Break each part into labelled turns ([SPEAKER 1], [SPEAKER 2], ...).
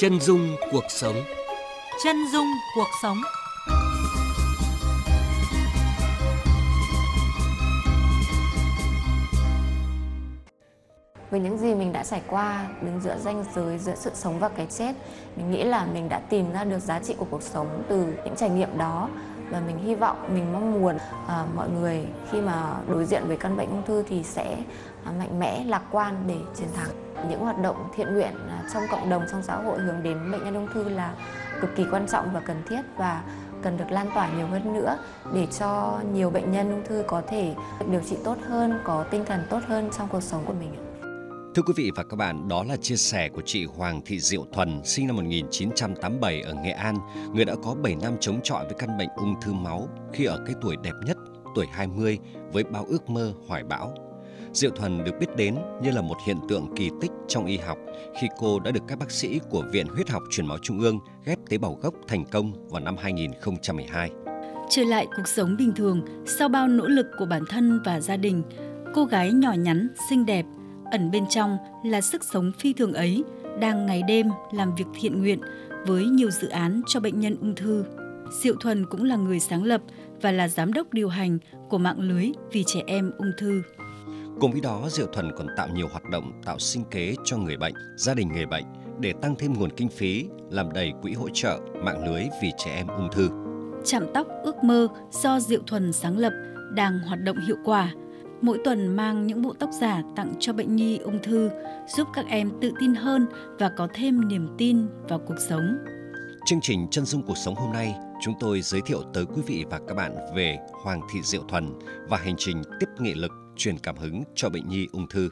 [SPEAKER 1] Chân dung cuộc sống.
[SPEAKER 2] Chân dung cuộc sống.
[SPEAKER 3] Với những gì mình đã trải qua, đứng giữa ranh giới giữa sự sống và cái chết, mình nghĩ là mình đã tìm ra được giá trị của cuộc sống từ những trải nghiệm đó và mình hy vọng mình mong muốn à, mọi người khi mà đối diện với căn bệnh ung thư thì sẽ à, mạnh mẽ lạc quan để chiến thắng những hoạt động thiện nguyện à, trong cộng đồng trong xã hội hướng đến bệnh nhân ung thư là cực kỳ quan trọng và cần thiết và cần được lan tỏa nhiều hơn nữa để cho nhiều bệnh nhân ung thư có thể điều trị tốt hơn, có tinh thần tốt hơn trong cuộc sống của mình.
[SPEAKER 1] Thưa quý vị và các bạn, đó là chia sẻ của chị Hoàng Thị Diệu Thuần, sinh năm 1987 ở Nghệ An, người đã có 7 năm chống chọi với căn bệnh ung thư máu khi ở cái tuổi đẹp nhất, tuổi 20 với bao ước mơ hoài bão. Diệu Thuần được biết đến như là một hiện tượng kỳ tích trong y học khi cô đã được các bác sĩ của Viện Huyết học Truyền máu Trung ương ghép tế bào gốc thành công vào năm 2012.
[SPEAKER 4] Trở lại cuộc sống bình thường sau bao nỗ lực của bản thân và gia đình, cô gái nhỏ nhắn, xinh đẹp, ẩn bên trong là sức sống phi thường ấy, đang ngày đêm làm việc thiện nguyện với nhiều dự án cho bệnh nhân ung thư. Diệu Thuần cũng là người sáng lập và là giám đốc điều hành của mạng lưới vì trẻ em ung thư.
[SPEAKER 1] Cùng với đó, Diệu Thuần còn tạo nhiều hoạt động tạo sinh kế cho người bệnh, gia đình người bệnh để tăng thêm nguồn kinh phí, làm đầy quỹ hỗ trợ mạng lưới vì trẻ em ung thư.
[SPEAKER 4] Chạm tóc ước mơ do Diệu Thuần sáng lập đang hoạt động hiệu quả. Mỗi tuần mang những bộ tóc giả tặng cho bệnh nhi ung thư, giúp các em tự tin hơn và có thêm niềm tin vào cuộc sống.
[SPEAKER 1] Chương trình Chân dung cuộc sống hôm nay, chúng tôi giới thiệu tới quý vị và các bạn về Hoàng Thị Diệu Thuần và hành trình tiếp nghị lực truyền cảm hứng cho bệnh nhi ung thư.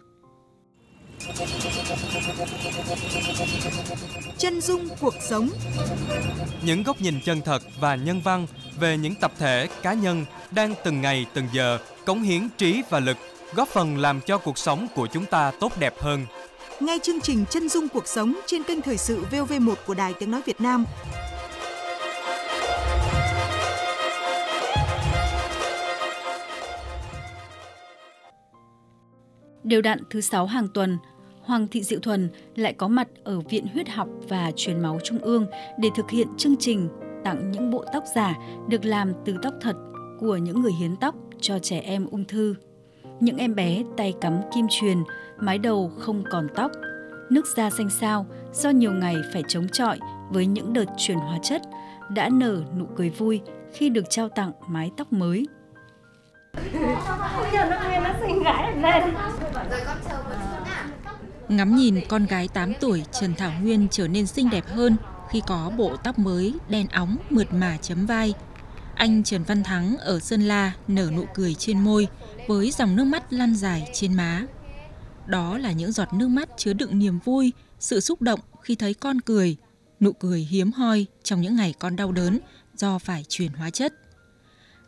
[SPEAKER 2] Chân dung cuộc sống.
[SPEAKER 5] Những góc nhìn chân thật và nhân văn về những tập thể, cá nhân đang từng ngày từng giờ cống hiến trí và lực, góp phần làm cho cuộc sống của chúng ta tốt đẹp hơn.
[SPEAKER 2] Ngay chương trình Chân dung cuộc sống trên kênh thời sự VOV1 của Đài Tiếng nói Việt Nam
[SPEAKER 4] Đều đặn thứ sáu hàng tuần, Hoàng Thị Diệu Thuần lại có mặt ở Viện Huyết học và Truyền máu Trung ương để thực hiện chương trình tặng những bộ tóc giả được làm từ tóc thật của những người hiến tóc cho trẻ em ung thư. Những em bé tay cắm kim truyền, mái đầu không còn tóc, nước da xanh xao do nhiều ngày phải chống chọi với những đợt truyền hóa chất đã nở nụ cười vui khi được trao tặng mái tóc mới.
[SPEAKER 6] Ngắm nhìn con gái 8 tuổi Trần Thảo Nguyên trở nên xinh đẹp hơn khi có bộ tóc mới đen óng mượt mà chấm vai. Anh Trần Văn Thắng ở Sơn La nở nụ cười trên môi với dòng nước mắt lăn dài trên má. Đó là những giọt nước mắt chứa đựng niềm vui, sự xúc động khi thấy con cười, nụ cười hiếm hoi trong những ngày con đau đớn do phải truyền hóa chất.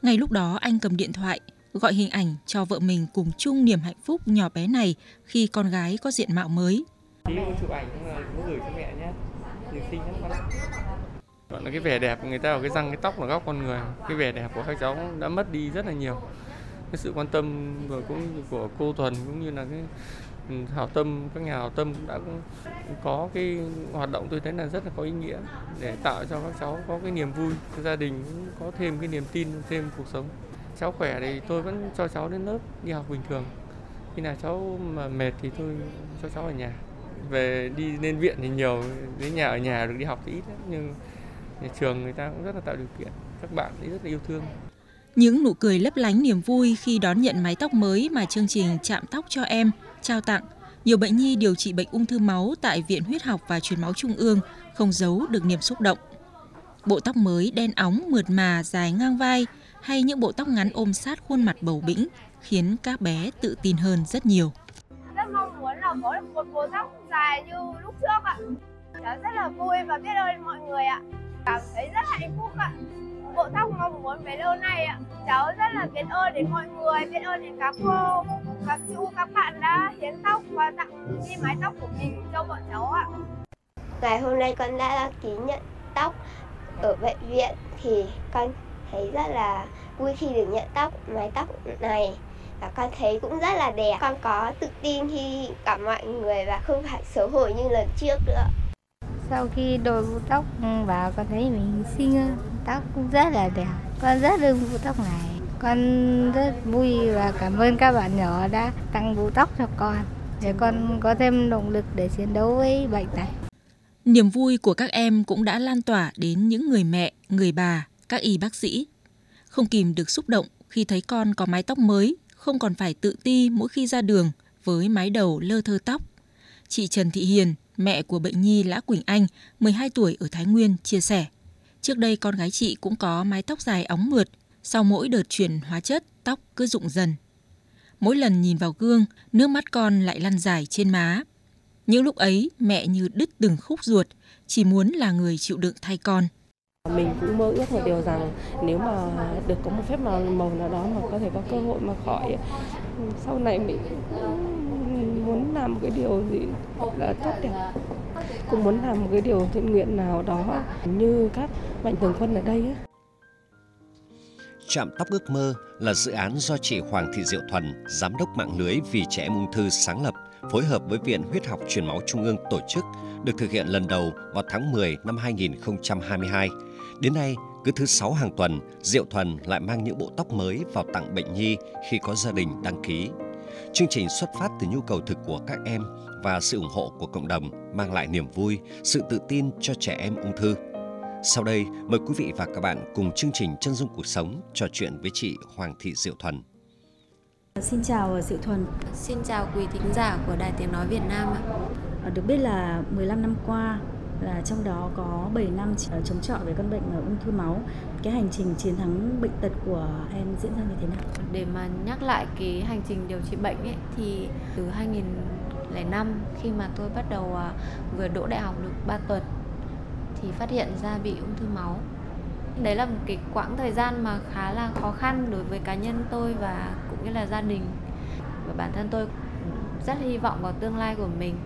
[SPEAKER 6] Ngay lúc đó anh cầm điện thoại gọi hình ảnh cho vợ mình cùng chung niềm hạnh phúc nhỏ bé này khi con gái có diện mạo mới.
[SPEAKER 7] Tí chụp ảnh cũng là gửi cho mẹ nhé. Nhìn xinh lắm con. Gọi là cái vẻ đẹp của người ta ở cái răng, cái tóc là góc con người. Cái vẻ đẹp của các cháu đã mất đi rất là nhiều. Cái sự quan tâm của cũng của cô Thuần cũng như là cái ừ, hảo tâm, các nhà hảo tâm cũng đã có cái hoạt động tôi thấy là rất là có ý nghĩa để tạo cho các cháu có cái niềm vui gia đình cũng có thêm cái niềm tin, thêm cuộc sống cháu khỏe thì tôi vẫn cho cháu đến lớp đi học bình thường khi nào cháu mà mệt thì tôi cho cháu ở nhà về đi lên viện thì nhiều, đến nhà, ở nhà được đi học thì ít nhưng nhà trường người ta cũng rất là tạo điều kiện các bạn ấy rất là yêu thương
[SPEAKER 6] những nụ cười lấp lánh niềm vui khi đón nhận mái tóc mới mà chương trình chạm tóc cho em trao tặng nhiều bệnh nhi điều trị bệnh ung thư máu tại Viện Huyết học và Truyền máu Trung ương không giấu được niềm xúc động. Bộ tóc mới đen óng mượt mà dài ngang vai hay những bộ tóc ngắn ôm sát khuôn mặt bầu bĩnh khiến các bé tự tin hơn rất nhiều.
[SPEAKER 8] Rất mong muốn là có được một bộ tóc dài như lúc trước ạ. Cháu rất là vui và biết ơn mọi người ạ. Cảm thấy rất hạnh phúc ạ. Bộ tóc mong muốn về lâu nay ạ. Cháu rất là biết ơn đến mọi người, biết ơn đến các cô, các chú, các bạn đã hiến tóc và tặng đi mái tóc của mình cho bọn cháu ạ.
[SPEAKER 9] Ngày hôm nay con đã đăng ký nhận tóc ở bệnh viện thì con thấy rất là vui khi được nhận tóc mái tóc này và con thấy cũng rất là đẹp con có tự tin khi gặp mọi người và không phải xấu hổ như lần trước nữa
[SPEAKER 10] sau khi đổi bộ tóc ừ, vào con thấy mình xinh tóc cũng rất là đẹp con rất ưng bộ tóc này con rất vui và cảm ơn các bạn nhỏ đã tặng bộ tóc cho con để con có thêm động lực để chiến đấu với bệnh này.
[SPEAKER 6] Niềm vui của các em cũng đã lan tỏa đến những người mẹ, người bà, các y bác sĩ. Không kìm được xúc động khi thấy con có mái tóc mới, không còn phải tự ti mỗi khi ra đường với mái đầu lơ thơ tóc. Chị Trần Thị Hiền, mẹ của bệnh nhi Lã Quỳnh Anh, 12 tuổi ở Thái Nguyên, chia sẻ. Trước đây con gái chị cũng có mái tóc dài óng mượt, sau mỗi đợt chuyển hóa chất, tóc cứ rụng dần. Mỗi lần nhìn vào gương, nước mắt con lại lăn dài trên má. Những lúc ấy, mẹ như đứt từng khúc ruột, chỉ muốn là người chịu đựng thay con.
[SPEAKER 11] Mình cũng mơ ước một điều rằng nếu mà được có một phép màu màu nào đó mà có thể có cơ hội mà khỏi sau này mình muốn làm một cái điều gì là tốt đẹp cũng muốn làm một cái điều thiện nguyện nào đó như các mạnh thường quân ở đây ấy.
[SPEAKER 1] Trạm tóc ước mơ là dự án do chị Hoàng Thị Diệu Thuần, giám đốc mạng lưới vì trẻ em ung thư sáng lập, phối hợp với Viện Huyết học Truyền máu Trung ương tổ chức, được thực hiện lần đầu vào tháng 10 năm 2022. Đến nay, cứ thứ sáu hàng tuần, Diệu Thuần lại mang những bộ tóc mới vào tặng bệnh nhi khi có gia đình đăng ký. Chương trình xuất phát từ nhu cầu thực của các em và sự ủng hộ của cộng đồng mang lại niềm vui, sự tự tin cho trẻ em ung thư. Sau đây, mời quý vị và các bạn cùng chương trình Chân dung cuộc sống trò chuyện với chị Hoàng Thị Diệu Thuần.
[SPEAKER 4] Xin chào Diệu Thuần.
[SPEAKER 3] Xin chào quý thính giả của Đài Tiếng Nói Việt Nam ạ.
[SPEAKER 4] Ờ, được biết là 15 năm qua là trong đó có 7 năm ờ, chống chọi với căn bệnh ờ, ung thư máu. Cái hành trình chiến thắng bệnh tật của em diễn ra như thế nào?
[SPEAKER 3] Để mà nhắc lại cái hành trình điều trị bệnh ấy, thì từ 2005 khi mà tôi bắt đầu ờ, vừa đỗ đại học được 3 tuần, thì phát hiện ra bị ung thư máu đấy là một cái quãng thời gian mà khá là khó khăn đối với cá nhân tôi và cũng như là gia đình và bản thân tôi rất hy vọng vào tương lai của mình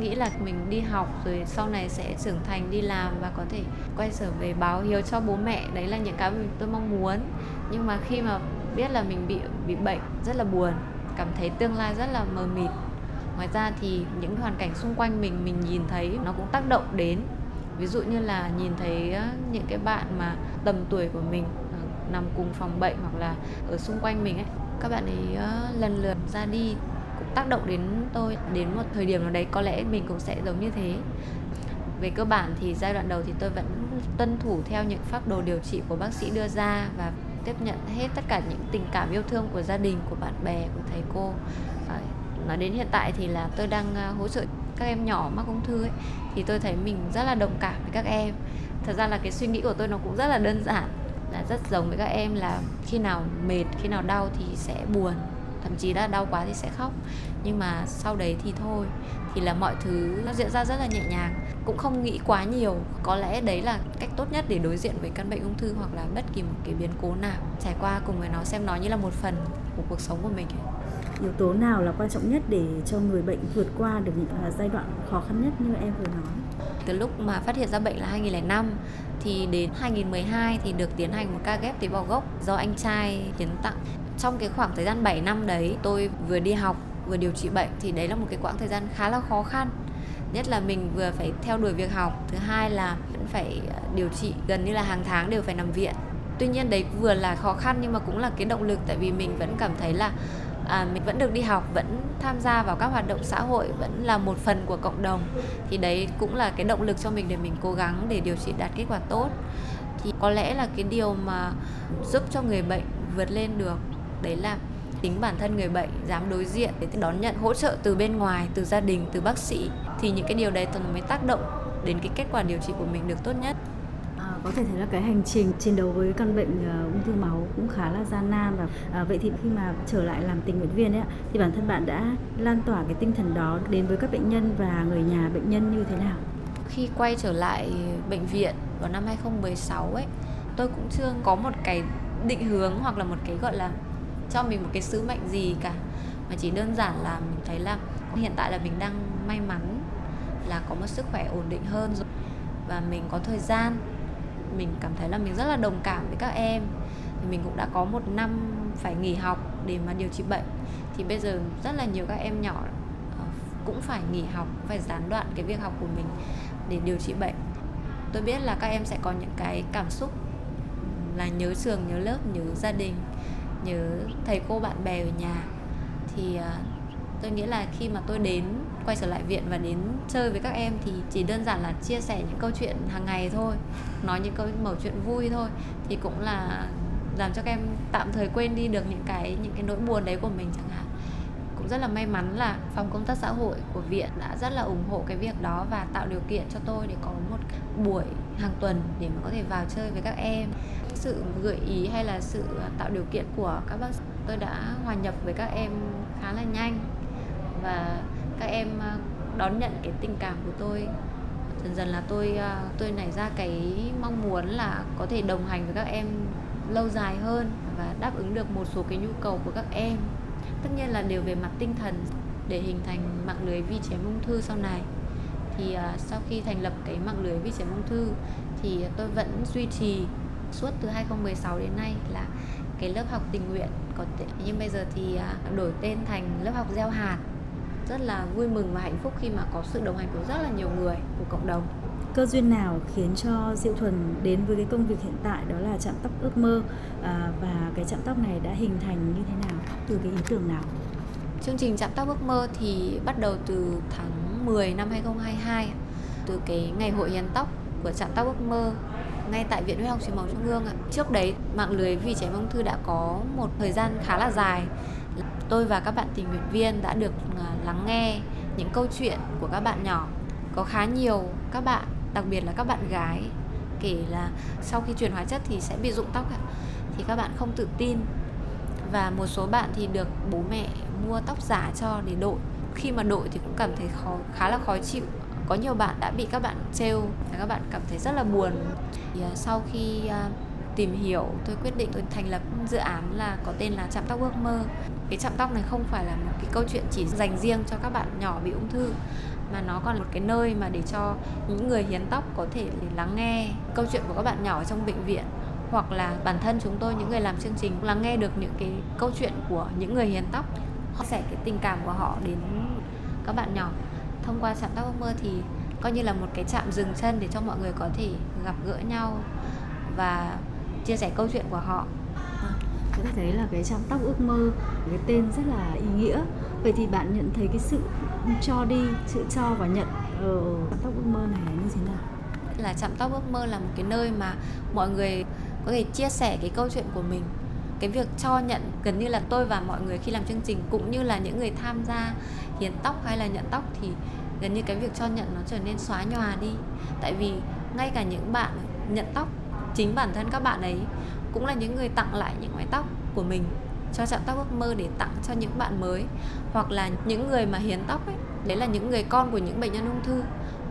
[SPEAKER 3] nghĩ là mình đi học rồi sau này sẽ trưởng thành đi làm và có thể quay trở về báo hiếu cho bố mẹ. Đấy là những cái mình tôi mong muốn. Nhưng mà khi mà biết là mình bị bị bệnh, rất là buồn, cảm thấy tương lai rất là mờ mịt. Ngoài ra thì những hoàn cảnh xung quanh mình mình nhìn thấy nó cũng tác động đến. Ví dụ như là nhìn thấy những cái bạn mà tầm tuổi của mình ờ, nằm cùng phòng bệnh hoặc là ở xung quanh mình ấy, các bạn ấy lần lượt ra đi tác động đến tôi đến một thời điểm nào đấy có lẽ mình cũng sẽ giống như thế. Về cơ bản thì giai đoạn đầu thì tôi vẫn tuân thủ theo những phác đồ điều trị của bác sĩ đưa ra và tiếp nhận hết tất cả những tình cảm yêu thương của gia đình của bạn bè của thầy cô. À, nói đến hiện tại thì là tôi đang à, hỗ trợ các em nhỏ mắc ung thư ấy thì tôi thấy mình rất là đồng cảm với các em. Thật ra là cái suy nghĩ của tôi nó cũng rất là đơn giản là rất giống với các em là khi nào mệt khi nào đau thì sẽ buồn thậm chí là đau quá thì sẽ khóc nhưng mà sau đấy thì thôi thì là mọi thứ nó diễn ra rất là nhẹ nhàng cũng không nghĩ quá nhiều có lẽ đấy là cách tốt nhất để đối diện với căn bệnh ung thư hoặc là bất kỳ một cái biến cố nào trải qua cùng với nó xem nó như là một phần của cuộc sống của mình
[SPEAKER 4] yếu tố nào là quan trọng nhất để cho người bệnh vượt qua được những à, giai đoạn khó khăn nhất như em vừa nói?
[SPEAKER 3] Từ lúc mà phát hiện ra bệnh là 2005 thì đến 2012 thì được tiến hành một ca ghép tế bào gốc do anh trai hiến tặng. Trong cái khoảng thời gian 7 năm đấy tôi vừa đi học vừa điều trị bệnh thì đấy là một cái quãng thời gian khá là khó khăn. Nhất là mình vừa phải theo đuổi việc học thứ hai là vẫn phải ờ, điều trị gần như là hàng tháng đều phải nằm viện. Tuy nhiên đấy vừa là khó khăn nhưng mà cũng là cái động lực tại vì mình vẫn cảm thấy là à, mình vẫn được đi học vẫn tham gia vào các hoạt động xã hội vẫn là một phần của cộng đồng. Thì đấy cũng là cái động lực cho mình để mình cố gắng để điều trị đạt kết quả tốt. Thì có lẽ là cái điều mà giúp cho người bệnh vượt lên được đấy là tính bản thân người bệnh dám đối diện để đón nhận hỗ trợ từ bên ngoài từ gia đình từ bác sĩ thì những cái điều đấy nó mới tác động đến cái kết quả điều trị của mình được tốt nhất
[SPEAKER 4] có thể thấy là cái hành trình chiến đấu với căn bệnh uh, ung thư máu cũng khá là gian nan và uh, vậy thì khi mà trở lại làm tình nguyện viên ấy thì bản thân bạn đã lan tỏa cái tinh thần đó đến với các bệnh nhân và người nhà bệnh nhân như thế nào?
[SPEAKER 3] Khi quay trở lại bệnh viện vào năm 2016 ấy, tôi cũng chưa có một cái định hướng hoặc là một cái gọi là cho mình một cái sứ mệnh gì cả. Mà chỉ đơn giản là mình thấy là hiện tại là mình đang may mắn là có một sức khỏe ổn định hơn rồi. Và mình có thời gian, mình cảm thấy là mình rất là đồng cảm với các em. Thì mình cũng đã có một năm phải nghỉ học để mà điều trị bệnh. Thì bây giờ rất là nhiều các em nhỏ ờ, cũng phải nghỉ học phải gián đoạn cái việc học của mình để điều trị bệnh. Tôi biết là các em sẽ có những cái cảm xúc là nhớ trường, nhớ lớp, nhớ gia đình nhớ thầy cô bạn bè ở nhà. Thì à, tôi nghĩ là khi mà tôi đến, quay trở lại viện và đến chơi với các em thì chỉ đơn giản là chia sẻ những câu chuyện hàng ngày thôi, nói những câu mẩu chuyện vui thôi, thì cũng là làm cho các em tạm thời quên đi được những cái những cái nỗi buồn đấy của mình chẳng hạn. Cũng rất là may mắn là phòng công tác xã hội của viện đã rất là ủng hộ cái việc đó và tạo điều kiện cho tôi để có một buổi hàng tuần để mà có thể vào chơi với các em sự gợi ý hay là sự tạo điều kiện của các bác sĩ? Tôi đã hòa nhập với các em khá là nhanh và các em à, đón nhận cái tình cảm của tôi. Dần dần là tôi à, tôi nảy ra cái mong muốn là có thể đồng hành với các em lâu dài hơn và đáp ứng được một số cái nhu cầu của các em. Tất nhiên là đều về mặt tinh thần, để hình thành mạng lưới vi chém ung thư sau này. Thì à, sau khi thành lập cái mạng lưới vi chém ung thư thì tôi vẫn duy trì suốt từ 2016 đến nay là cái lớp học tình nguyện có thể, nhưng bây giờ thì uh, đổi tên thành lớp học gieo hạt. Rất là vui mừng và hạnh phúc khi mà có sự đồng hành của rất là nhiều người của cộng đồng.
[SPEAKER 4] Cơ duyên nào khiến cho Diệu Thuần đến với cái công việc hiện tại đó là chạm tóc ước mơ à, và cái chạm tóc này đã hình thành như thế nào? Từ cái ý tưởng nào?
[SPEAKER 3] Chương trình chạm tóc ước mơ thì bắt đầu từ tháng 10 năm 2022 từ cái ngày hội hiến tóc của chạm tóc ước mơ ngay tại Viện Huyết học truyền máu Trung ương ạ. Trước đấy, mạng lưới vì trẻ ung thư đã có một thời gian khá là dài. Tôi và các bạn tình nguyện viên đã được à, lắng nghe những câu chuyện của các bạn nhỏ. Có khá nhiều các bạn, đặc biệt là các bạn gái, kể là sau khi truyền hóa chất thì sẽ bị rụng tóc thì các bạn không tự tin và một số bạn thì được bố mẹ mua tóc giả cho để đội khi mà đội thì cũng cảm thấy khó, khá là khó chịu có nhiều bạn đã bị các bạn trêu, và các bạn cảm thấy rất là buồn. Thì à, sau khi à, tìm hiểu, tôi quyết định tôi thành lập dự án là có tên là chạm tóc ước mơ. Cái chạm tóc này không phải là một cái câu chuyện chỉ dành riêng cho các bạn nhỏ bị ung thư, mà nó còn là một cái nơi mà để cho những người hiến tóc có thể lắng nghe câu chuyện của các bạn nhỏ trong bệnh viện, hoặc là bản thân chúng tôi, những người làm chương trình, lắng nghe được những cái câu chuyện của những người hiến tóc. Họ sẻ cái tình cảm của họ đến các bạn nhỏ thông qua trạm tóc ước mơ thì coi như là một cái chạm dừng chân để cho mọi người có thể gặp gỡ nhau và chia sẻ câu chuyện của họ.
[SPEAKER 4] Chúng ta thấy là cái chăm tóc ước mơ cái tên rất là ý nghĩa. Vậy thì bạn nhận thấy cái sự cho đi sự cho và nhận ở chăm tóc ước mơ này như thế nào?
[SPEAKER 3] Là chăm tóc ước mơ là một cái nơi mà mọi người có thể chia sẻ cái câu chuyện của mình cái việc cho nhận, gần như là tôi và mọi người khi làm chương trình, cũng như là những người tham gia hiến tóc hay là nhận tóc thì gần như cái việc cho nhận nó trở nên xóa nhòa đi. Tại vì ngay cả những bạn nhận tóc, chính bản thân các bạn ấy cũng là những người tặng lại những mái tóc của mình cho chạm tóc ước mơ để tặng cho những bạn mới, hoặc là những người mà hiến tóc ấy, đấy là những người con của những bệnh nhân ung thư,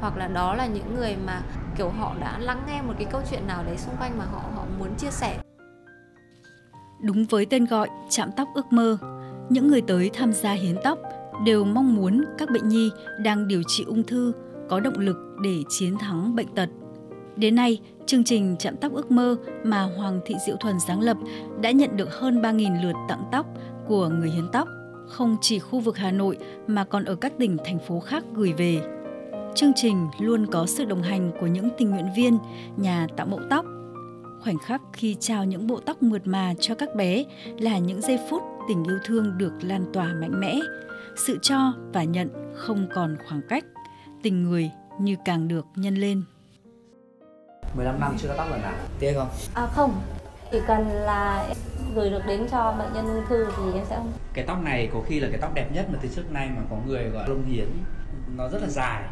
[SPEAKER 3] hoặc là đó là những người mà kiểu họ đã lắng nghe một cái câu chuyện nào đấy xung quanh mà họ họ muốn chia sẻ
[SPEAKER 4] đúng với tên gọi chạm tóc ước mơ những người tới tham gia hiến tóc đều mong muốn các bệnh nhi đang điều trị ung thư có động lực để chiến thắng bệnh tật Đến nay, chương trình Chạm tóc ước mơ mà Hoàng Thị Diệu Thuần sáng lập đã nhận được hơn 3.000 lượt tặng tóc của người hiến tóc, không chỉ khu vực Hà Nội mà còn ở các tỉnh, thành phố khác gửi về. Chương trình luôn có sự đồng hành của những tình nguyện viên, nhà tạo mẫu tóc. Khoảnh khắc khi trao những bộ tóc mượt mà cho các bé là những giây phút tình yêu thương được lan tỏa mạnh mẽ. Sự cho và nhận không còn khoảng cách, tình người như càng được nhân lên.
[SPEAKER 12] 15 năm chưa cắt tóc lần nào tiếc không?
[SPEAKER 3] À không. Chỉ cần là gửi được đến cho bệnh nhân ung thư thì em sẽ
[SPEAKER 12] cái tóc này có khi là cái tóc đẹp nhất mà từ trước nay mà có người gọi lông hiến. Nó rất là dài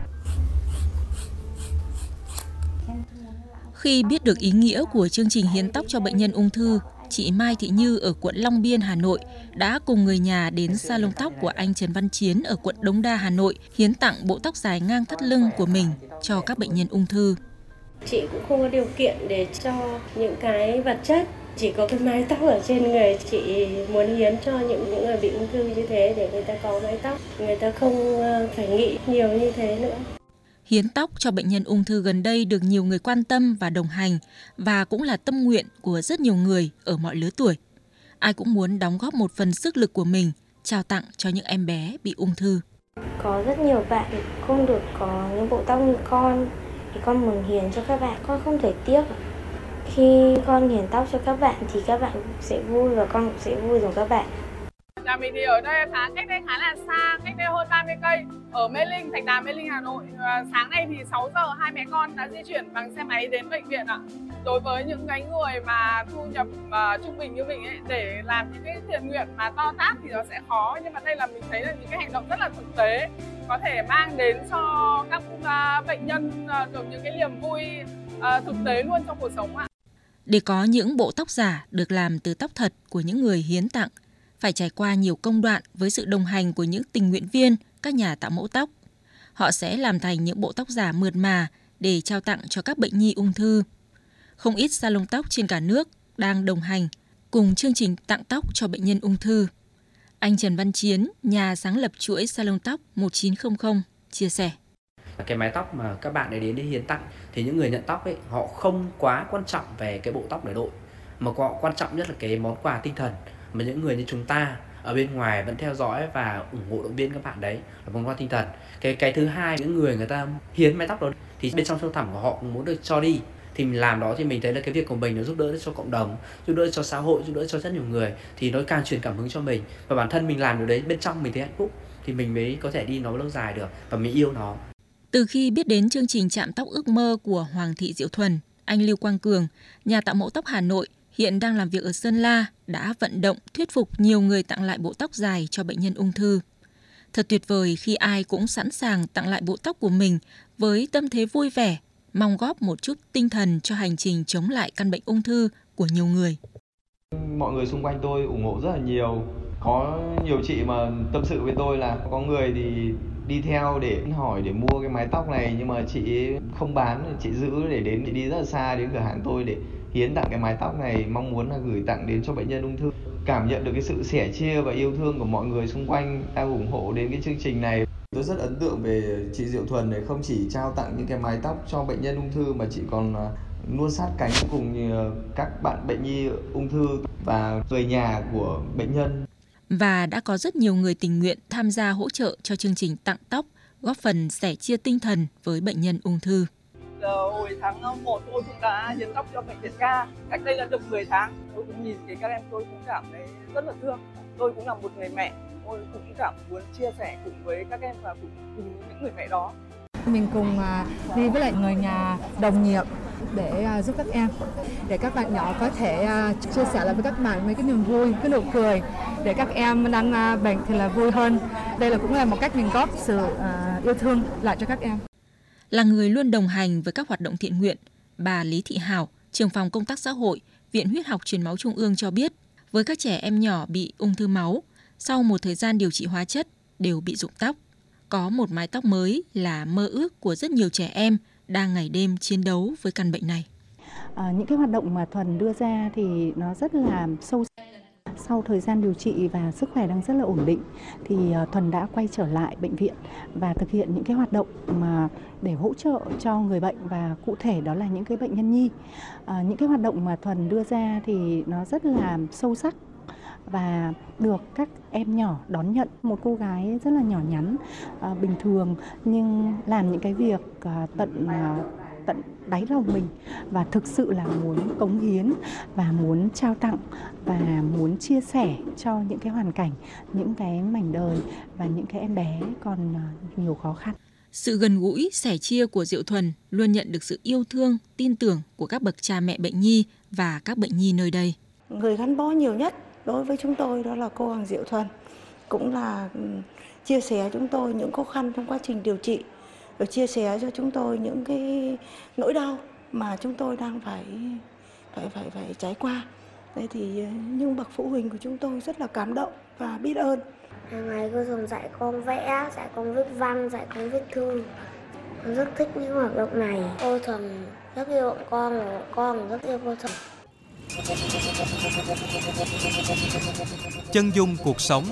[SPEAKER 6] Khi biết được ý nghĩa của chương trình hiến tóc cho bệnh nhân ung thư, chị Mai Thị Như ở quận Long Biên, Hà Nội đã cùng người nhà đến salon tóc của anh Trần Văn Chiến ở quận Đống Đa, Hà Nội hiến tặng bộ tóc dài ngang thắt lưng của mình cho các bệnh nhân ung thư.
[SPEAKER 11] Chị cũng không có điều kiện để cho những cái vật chất chỉ có cái mái tóc ở trên người chị muốn hiến cho những những người bị ung thư như thế để người ta có mái tóc người ta không ờ, phải nghĩ nhiều như thế nữa
[SPEAKER 6] Hiến tóc cho bệnh nhân ung thư gần đây được nhiều người quan tâm và đồng hành và cũng là tâm nguyện của rất nhiều người ở mọi lứa tuổi. Ai cũng muốn đóng góp một phần sức lực của mình, trao tặng cho những em bé bị ung thư.
[SPEAKER 9] Có rất nhiều bạn không được có những bộ tóc như con, thì con mừng hiền cho các bạn. Con không thể tiếc. Khi con hiền tóc cho các bạn thì các bạn sẽ vui và con cũng sẽ vui cùng các bạn.
[SPEAKER 13] Nhà mình thì ở đây khá cách đây khá là xa, cách đây hơn 30 cây ở Mê Linh, Thạch đà Mê Linh, Hà Nội. À, sáng nay thì 6 giờ hai mẹ con đã di chuyển bằng xe máy đến bệnh viện ạ. Đối với những cái người mà thu nhập uh, trung bình như mình ấy để làm những cái thiện nguyện mà to tát thì nó sẽ khó nhưng mà đây là mình thấy là những cái hành động rất là thực tế có thể mang đến cho các uh, bệnh nhân uh, được những cái niềm vui uh, thực tế luôn trong cuộc sống ạ.
[SPEAKER 6] Để có những bộ tóc giả được làm từ tóc thật của những người hiến tặng, phải trải qua nhiều công đoạn với sự đồng hành của những tình nguyện viên, các nhà tạo mẫu tóc. Họ sẽ làm thành những bộ tóc giả mượt mà để trao tặng cho các bệnh nhi ung thư. Không ít salon tóc trên cả nước đang đồng hành cùng chương trình tặng tóc cho bệnh nhân ung thư. Anh Trần Văn Chiến, nhà sáng lập chuỗi salon tóc 1900 chia sẻ
[SPEAKER 12] cái mái tóc mà các bạn ấy đến để hiến tặng thì những người nhận tóc ấy họ không quá quan trọng về cái bộ tóc để đội mà họ quan trọng nhất là cái món quà tinh thần mà những người như chúng ta ở bên ngoài vẫn theo dõi và ủng hộ động viên các bạn đấy là vòng quà tinh thần. Cái cái thứ hai những người người ta hiến mái tóc đó thì bên trong sâu thẳm của họ cũng muốn được cho đi. Thì mình làm đó thì mình thấy là cái việc của mình nó giúp đỡ cho cộng đồng giúp đỡ cho xã hội giúp đỡ cho rất nhiều người thì nó càng truyền cảm hứng cho mình. Và bản thân mình làm điều đấy bên trong mình thấy hạnh phúc thì mình mới có thể đi nó lâu dài được và mình yêu nó.
[SPEAKER 6] Từ khi biết đến chương trình chạm tóc ước mơ của Hoàng thị Diệu Thuần, anh Lưu Quang Cường, nhà tạo mẫu tóc Hà Nội, hiện đang làm việc ở Sơn La, đã vận động thuyết phục nhiều người tặng lại bộ tóc dài cho bệnh nhân ung thư. Thật tuyệt vời khi ai cũng sẵn sàng tặng lại bộ tóc của mình với tâm thế vui vẻ, mong góp một chút tinh thần cho hành trình chống lại căn bệnh ung thư của nhiều người.
[SPEAKER 14] Mọi người xung quanh tôi ủng hộ rất là nhiều. Có nhiều chị mà tâm sự với tôi là có người thì đi theo để hỏi, để mua cái mái tóc này. Nhưng mà chị không bán, chị giữ để đến, chị đi rất là xa đến cửa hàng tôi để hiến tặng cái mái tóc này, mong muốn là gửi tặng đến cho bệnh nhân ung thư. Cảm nhận được cái sự sẻ chia và yêu thương của mọi người xung quanh đang ủng hộ đến cái chương trình này. Tôi rất ấn tượng về chị Diệu Thuần này, không chỉ trao tặng những cái mái tóc cho bệnh nhân ung thư mà chị còn à, luôn sát cánh cùng à, các bạn bệnh nhi ung thư và người nhà của bệnh nhân
[SPEAKER 6] và đã có rất nhiều người tình nguyện tham gia hỗ trợ cho chương trình tặng tóc, góp phần sẻ chia tinh thần với bệnh nhân ung thư.
[SPEAKER 13] Hồi tháng ờ, 1 tôi cũng đã hiến tóc cho bệnh viện ca, cách đây là được 10 tháng. Tôi cũng nhìn thấy các em tôi cũng cảm thấy rất là thương. Tôi cũng là một người mẹ, tôi cũng cảm muốn chia sẻ cùng với các em và cùng, cùng những người mẹ đó.
[SPEAKER 15] Mình cùng à, đi với lại người nhà đồng nghiệp để à, giúp các em. Để các bạn nhỏ có thể à, chia sẻ lại với các bạn mấy cái niềm vui, cái nụ cười để các em đang bệnh thì là vui hơn. Đây là cũng là một cách mình góp sự yêu thương lại cho các em.
[SPEAKER 6] Là người luôn đồng hành với các hoạt động thiện nguyện, bà Lý Thị Hảo, trưởng phòng công tác xã hội, Viện Huyết học Truyền máu Trung ương cho biết, với các trẻ em nhỏ bị ung thư máu, sau một thời gian điều trị hóa chất, đều bị rụng tóc có một mái tóc mới là mơ ước của rất nhiều trẻ em đang ngày đêm chiến đấu với căn bệnh này.
[SPEAKER 16] À, những cái hoạt động mà Thuần đưa ra thì nó rất là sâu sau thời gian điều trị và sức khỏe đang rất là ổn định thì à, Thuần đã quay trở lại bệnh viện và thực hiện những cái hoạt động mà để hỗ trợ cho người bệnh và cụ thể đó là những cái bệnh nhân nhi. À, những cái hoạt động mà Thuần đưa ra thì nó rất là sâu sắc và được các em nhỏ đón nhận một cô gái rất là nhỏ nhắn à, bình thường nhưng làm những cái việc à, tận à, tận đáy lòng mình và thực sự là muốn cống hiến và muốn trao tặng và muốn chia sẻ cho những cái hoàn cảnh những cái mảnh đời và những cái em bé còn nhiều khó khăn
[SPEAKER 6] sự gần gũi, sẻ chia của Diệu Thuần luôn nhận được sự yêu thương, tin tưởng của các bậc cha mẹ bệnh nhi và các bệnh nhi nơi đây.
[SPEAKER 17] Người gắn bó nhiều nhất đối với chúng tôi đó là cô Hoàng Diệu Thuần cũng là ừ, chia sẻ chúng tôi những khó khăn trong quá trình điều trị và chia sẻ cho chúng tôi những cái nỗi đau mà chúng tôi đang phải phải phải phải trải qua. đây thì ờ, nhưng bậc phụ huynh của chúng tôi rất là cảm động và biết ơn.
[SPEAKER 9] Hàng ngày cô thường dạy con vẽ, dạy con viết văn, dạy con viết thư. Con rất thích những hoạt động này. Cô thường rất yêu bọn con và con rất yêu cô thường.
[SPEAKER 5] Chân dung cuộc sống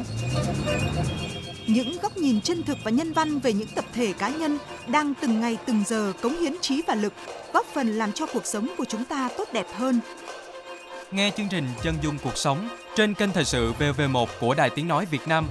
[SPEAKER 2] những góc nhìn chân thực và nhân văn về những tập thể cá nhân đang từng ngày từng giờ cống hiến trí và lực, góp phần làm cho cuộc sống của chúng ta tốt đẹp hơn.
[SPEAKER 5] Nghe chương trình Chân dung cuộc sống trên kênh thời sự VV1 của Đài Tiếng Nói Việt Nam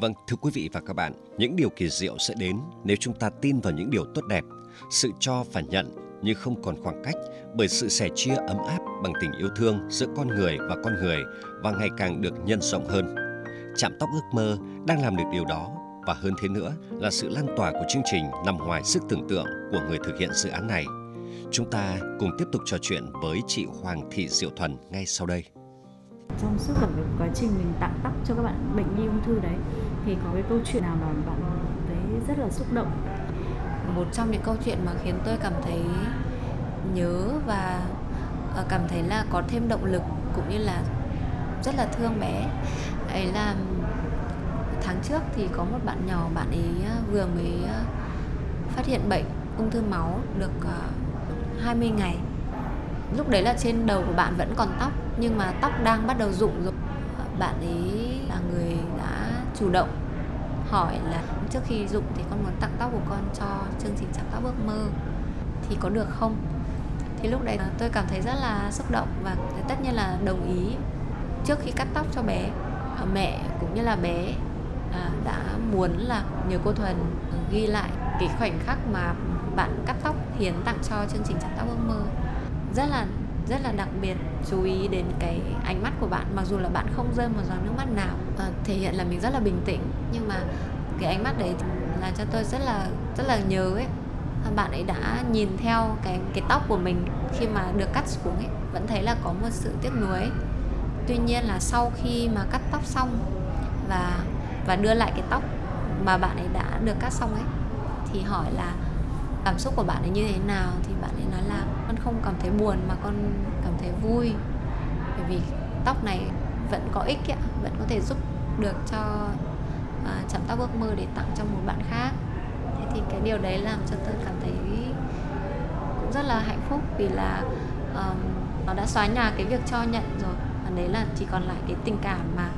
[SPEAKER 1] Vâng, thưa quý vị và các bạn, những điều kỳ diệu sẽ đến nếu chúng ta tin vào những điều tốt đẹp, sự cho và nhận như không còn khoảng cách bởi sự sẻ chia ấm áp bằng tình yêu thương giữa con người và con người và ngày càng được nhân rộng hơn. Chạm tóc ước mơ đang làm được điều đó và hơn thế nữa là sự lan tỏa của chương trình nằm ngoài sức tưởng tượng của người thực hiện dự án này. Chúng ta cùng tiếp tục trò chuyện với chị Hoàng Thị Diệu Thuần ngay sau đây.
[SPEAKER 18] Trong suốt cả cái quá trình mình tặng tóc cho các bạn bệnh nhi ung thư đấy thì có cái câu chuyện nào mà bạn thấy rất là xúc động?
[SPEAKER 3] Một trong những câu chuyện mà khiến tôi cảm thấy nhớ và ờ, cảm thấy là có thêm động lực cũng như là rất là thương bé. Ấy là tháng trước thì có một bạn nhỏ, bạn ấy ờ, vừa mới ờ, phát hiện bệnh ung thư máu được 20 ngày. Lúc đấy là trên đầu của bạn vẫn còn tóc, nhưng mà tóc đang bắt đầu rụng rồi. Bạn ấy là người đã chủ động hỏi là trước khi dụng thì con muốn tặng tóc của con cho chương trình chăm tóc ước mơ thì có được không? Thì lúc đấy tôi cảm thấy rất là xúc động và tất nhiên là đồng ý. Trước khi cắt tóc cho bé à, mẹ cũng như là bé à, đã muốn là nhờ cô thuần ghi lại cái khoảnh khắc mà bạn cắt tóc hiến tặng cho chương trình chăm tóc ước mơ. Rất là rất là đặc biệt chú ý đến cái ánh mắt của bạn mặc dù là bạn không rơi một giọt nước mắt nào à, thể hiện là mình rất là bình tĩnh nhưng mà cái ánh mắt đấy làm cho tôi rất là rất là nhớ ấy. Bạn ấy đã nhìn theo cái cái tóc của mình khi mà được cắt xuống ấy vẫn thấy là có một sự tiếc nuối. Tuy nhiên là sau khi mà cắt tóc xong và và đưa lại cái tóc mà bạn ấy đã được cắt xong ấy thì hỏi là cảm xúc của bạn ấy như thế nào thì bạn ấy nói là con không cảm thấy buồn mà con cảm thấy vui. Bởi vì tóc này vẫn có ích ạ vẫn có thể giúp được cho à, chạm tóc ước mơ để tặng cho một bạn khác. Thế thì cái điều đấy làm cho tôi cảm thấy cũng rất là hạnh phúc vì là um, nó đã xóa nhòa cái việc cho nhận rồi. Và đấy là chỉ còn lại cái tình cảm mà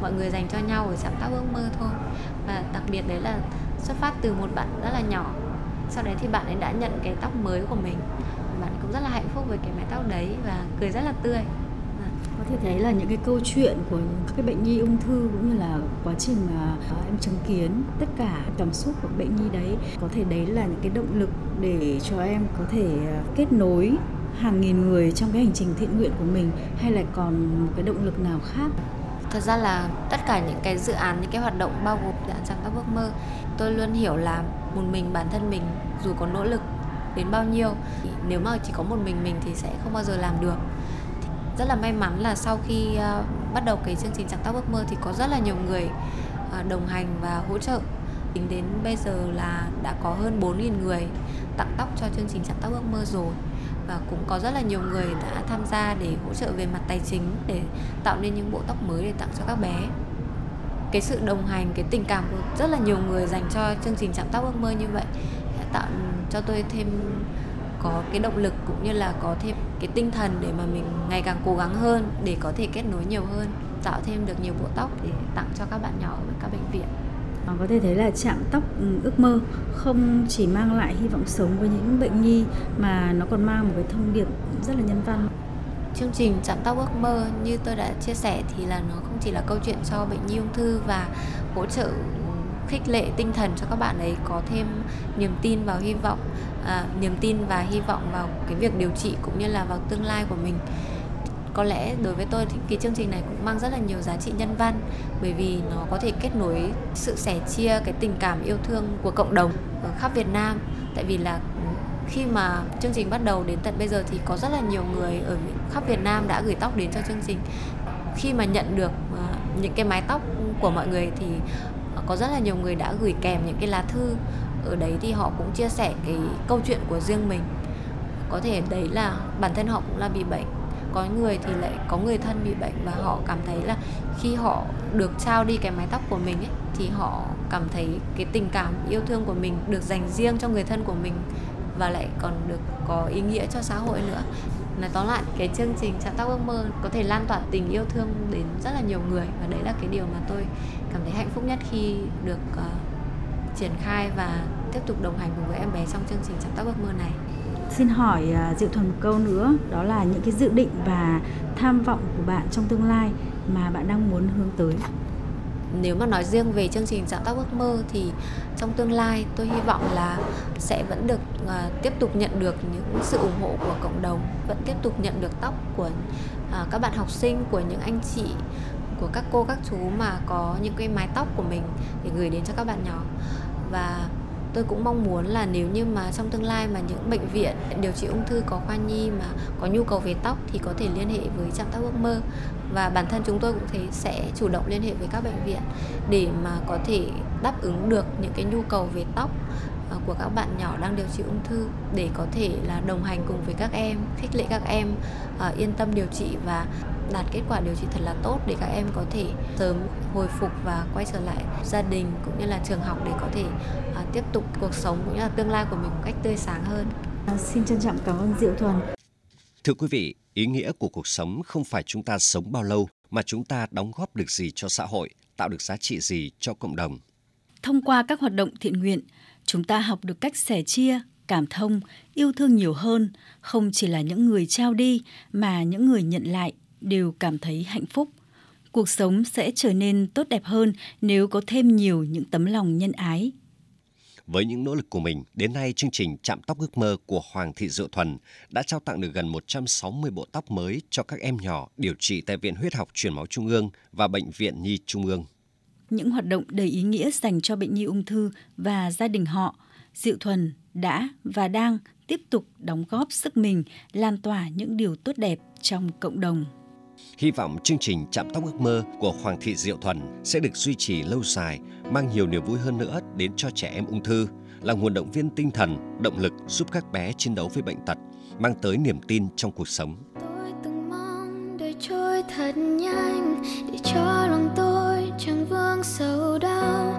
[SPEAKER 3] mọi người dành cho nhau ở chạm tóc ước mơ thôi. Và đặc biệt đấy là xuất phát từ một bạn rất là nhỏ sau đấy thì bạn ấy đã nhận cái tóc mới của mình. Bạn cũng rất là hạnh phúc với cái mái tóc đấy và cười rất là tươi.
[SPEAKER 18] Có thể thấy là những cái câu chuyện của các cái bệnh nhi ung thư cũng như là quá trình mà em chứng kiến tất cả cảm xúc của bệnh nhi đấy có thể đấy là những cái động lực để cho em có thể à, kết nối hàng nghìn người trong cái hành trình thiện nguyện của mình hay là còn một cái động lực nào khác?
[SPEAKER 3] Thật ra là tất cả những cái dự án những cái hoạt động bao gồm dự án chăm tóc ước mơ tôi luôn hiểu là một mình bản thân mình dù có nỗ lực đến bao nhiêu nếu mà chỉ có một mình mình thì sẽ không bao giờ làm được. Thì rất là may mắn là sau khi uh, bắt đầu cái chương trình chăm tóc ước mơ thì có rất là nhiều người uh, đồng hành và hỗ trợ. Tính đến bây giờ là đã có hơn 4.000 người tặng tóc cho chương trình chăm tóc ước mơ rồi. Và cũng có rất là nhiều người đã tham gia để hỗ trợ về mặt tài chính để tạo nên những bộ tóc mới để tặng cho các bé cái sự đồng hành, cái tình cảm của rất là nhiều người dành cho chương trình chạm tóc ước mơ như vậy, đã tạo cho tôi thêm có cái động lực cũng như là có thêm cái tinh thần để mà mình ngày càng cố gắng hơn, để có thể kết nối nhiều hơn, tạo thêm được nhiều bộ tóc để tặng cho các bạn nhỏ ở các bệnh viện.
[SPEAKER 18] Ờ, có thể thấy là chạm tóc ừ, ước mơ không chỉ mang lại hy vọng sống với những bệnh nhi mà nó còn mang một cái thông điệp rất là nhân văn
[SPEAKER 3] chương trình chạm tóc ước mơ như tôi đã chia sẻ thì là nó không chỉ là câu chuyện cho bệnh nhi ung thư và hỗ trợ khích lệ tinh thần cho các bạn ấy có thêm niềm tin vào hy vọng à, niềm tin và hy vọng vào cái việc điều trị cũng như là vào tương lai của mình. Có lẽ đối với tôi thì cái chương trình này cũng mang rất là nhiều giá trị nhân văn bởi vì nó có thể kết nối sự sẻ chia cái tình cảm yêu thương của cộng đồng ở khắp Việt Nam. Tại vì là khi mà chương trình bắt đầu đến tận bây giờ thì có rất là nhiều người ở khắp Việt Nam đã gửi tóc đến cho chương trình. Khi mà nhận được à, những cái mái tóc của mọi người thì có rất là nhiều người đã gửi kèm những cái lá thư. Ở đấy thì họ cũng chia sẻ cái câu chuyện của riêng mình. Có thể đấy là bản thân họ cũng là bị bệnh. Có người thì lại có người thân bị bệnh và họ cảm thấy là khi họ được trao đi cái mái tóc của mình ấy, thì họ cảm thấy cái tình cảm, yêu thương của mình được dành riêng cho người thân của mình và lại còn được có ý nghĩa cho xã hội nữa nói tóm lại cái chương trình chạm tóc ước mơ có thể lan tỏa tình yêu thương đến rất là nhiều người và đấy là cái điều mà tôi cảm thấy hạnh phúc nhất khi được uh, triển khai và tiếp tục đồng hành cùng với em bé trong chương trình chạm tóc ước mơ này
[SPEAKER 18] Xin hỏi uh, Diệu Thuần một câu nữa, đó là những cái dự định và tham vọng của bạn trong tương lai mà bạn đang muốn hướng tới
[SPEAKER 3] nếu mà nói riêng về chương trình sáng tóc ước mơ thì trong tương lai tôi hy vọng là sẽ vẫn được uh, tiếp tục nhận được những sự ủng hộ của cộng đồng, vẫn tiếp tục nhận được tóc của uh, các bạn học sinh, của những anh chị, của các cô các chú mà có những cái mái tóc của mình để gửi đến cho các bạn nhỏ. Và tôi cũng mong muốn là nếu như mà trong tương lai mà những bệnh viện điều trị ung thư có khoa nhi mà có nhu cầu về tóc thì có thể liên hệ với trạm tóc ước mơ. Và bản thân chúng tôi cũng thấy sẽ chủ động liên hệ với các bệnh viện để mà có thể đáp ứng được những cái nhu cầu về tóc à, của các bạn nhỏ đang điều trị ung thư để có thể là đồng hành cùng với các em khích lệ các em uh, yên tâm điều trị và đạt kết quả điều trị thật là tốt để các em có thể sớm hồi phục và quay trở lại gia đình cũng như là trường học để có thể uh, tiếp tục cuộc sống cũng như là tương lai của mình một cách tươi sáng hơn.
[SPEAKER 18] À, xin trân trọng cảm ơn Diệu Thuần.
[SPEAKER 1] Thưa quý vị, ý nghĩa của cuộc sống không phải chúng ta sống bao lâu mà chúng ta đóng góp được gì cho xã hội, tạo được giá trị gì cho cộng đồng.
[SPEAKER 4] Thông qua các hoạt động thiện nguyện, chúng ta học được cách sẻ chia, cảm thông, yêu thương nhiều hơn, không chỉ là những người trao đi mà những người nhận lại đều cảm thấy hạnh phúc. Cuộc sống sẽ trở nên tốt đẹp hơn nếu có thêm nhiều những tấm lòng nhân ái.
[SPEAKER 1] Với những nỗ lực của mình, đến nay chương trình Chạm tóc ước mơ của Hoàng thị Diệu Thuần đã trao tặng được gần 160 bộ tóc mới cho các em nhỏ điều trị tại Viện Huyết học Truyền máu Trung ương và Bệnh viện Nhi Trung ương.
[SPEAKER 4] Những hoạt động đầy ý nghĩa dành cho bệnh nhi ung thư và gia đình họ, Diệu Thuần đã và đang tiếp tục đóng góp sức mình lan tỏa những điều tốt đẹp trong cộng đồng.
[SPEAKER 1] Hy vọng chương trình Chạm tóc ước mơ của Hoàng thị Diệu Thuần sẽ được duy trì lâu dài, mang nhiều niềm vui hơn nữa đến cho trẻ em ung thư, là nguồn động viên tinh thần, động lực giúp các bé chiến đấu với bệnh tật, mang tới niềm tin trong cuộc sống.
[SPEAKER 19] Tôi từng mong đời trôi thật nhanh để cho lòng tôi chẳng vương sầu đau,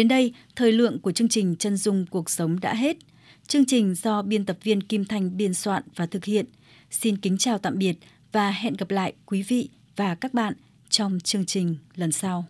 [SPEAKER 4] Đến đây, thời lượng của chương trình Chân dung cuộc sống đã hết. Chương trình do biên tập viên Kim Thanh biên soạn và thực hiện. Xin kính chào tạm biệt và hẹn gặp lại quý vị và các bạn trong chương trình lần sau.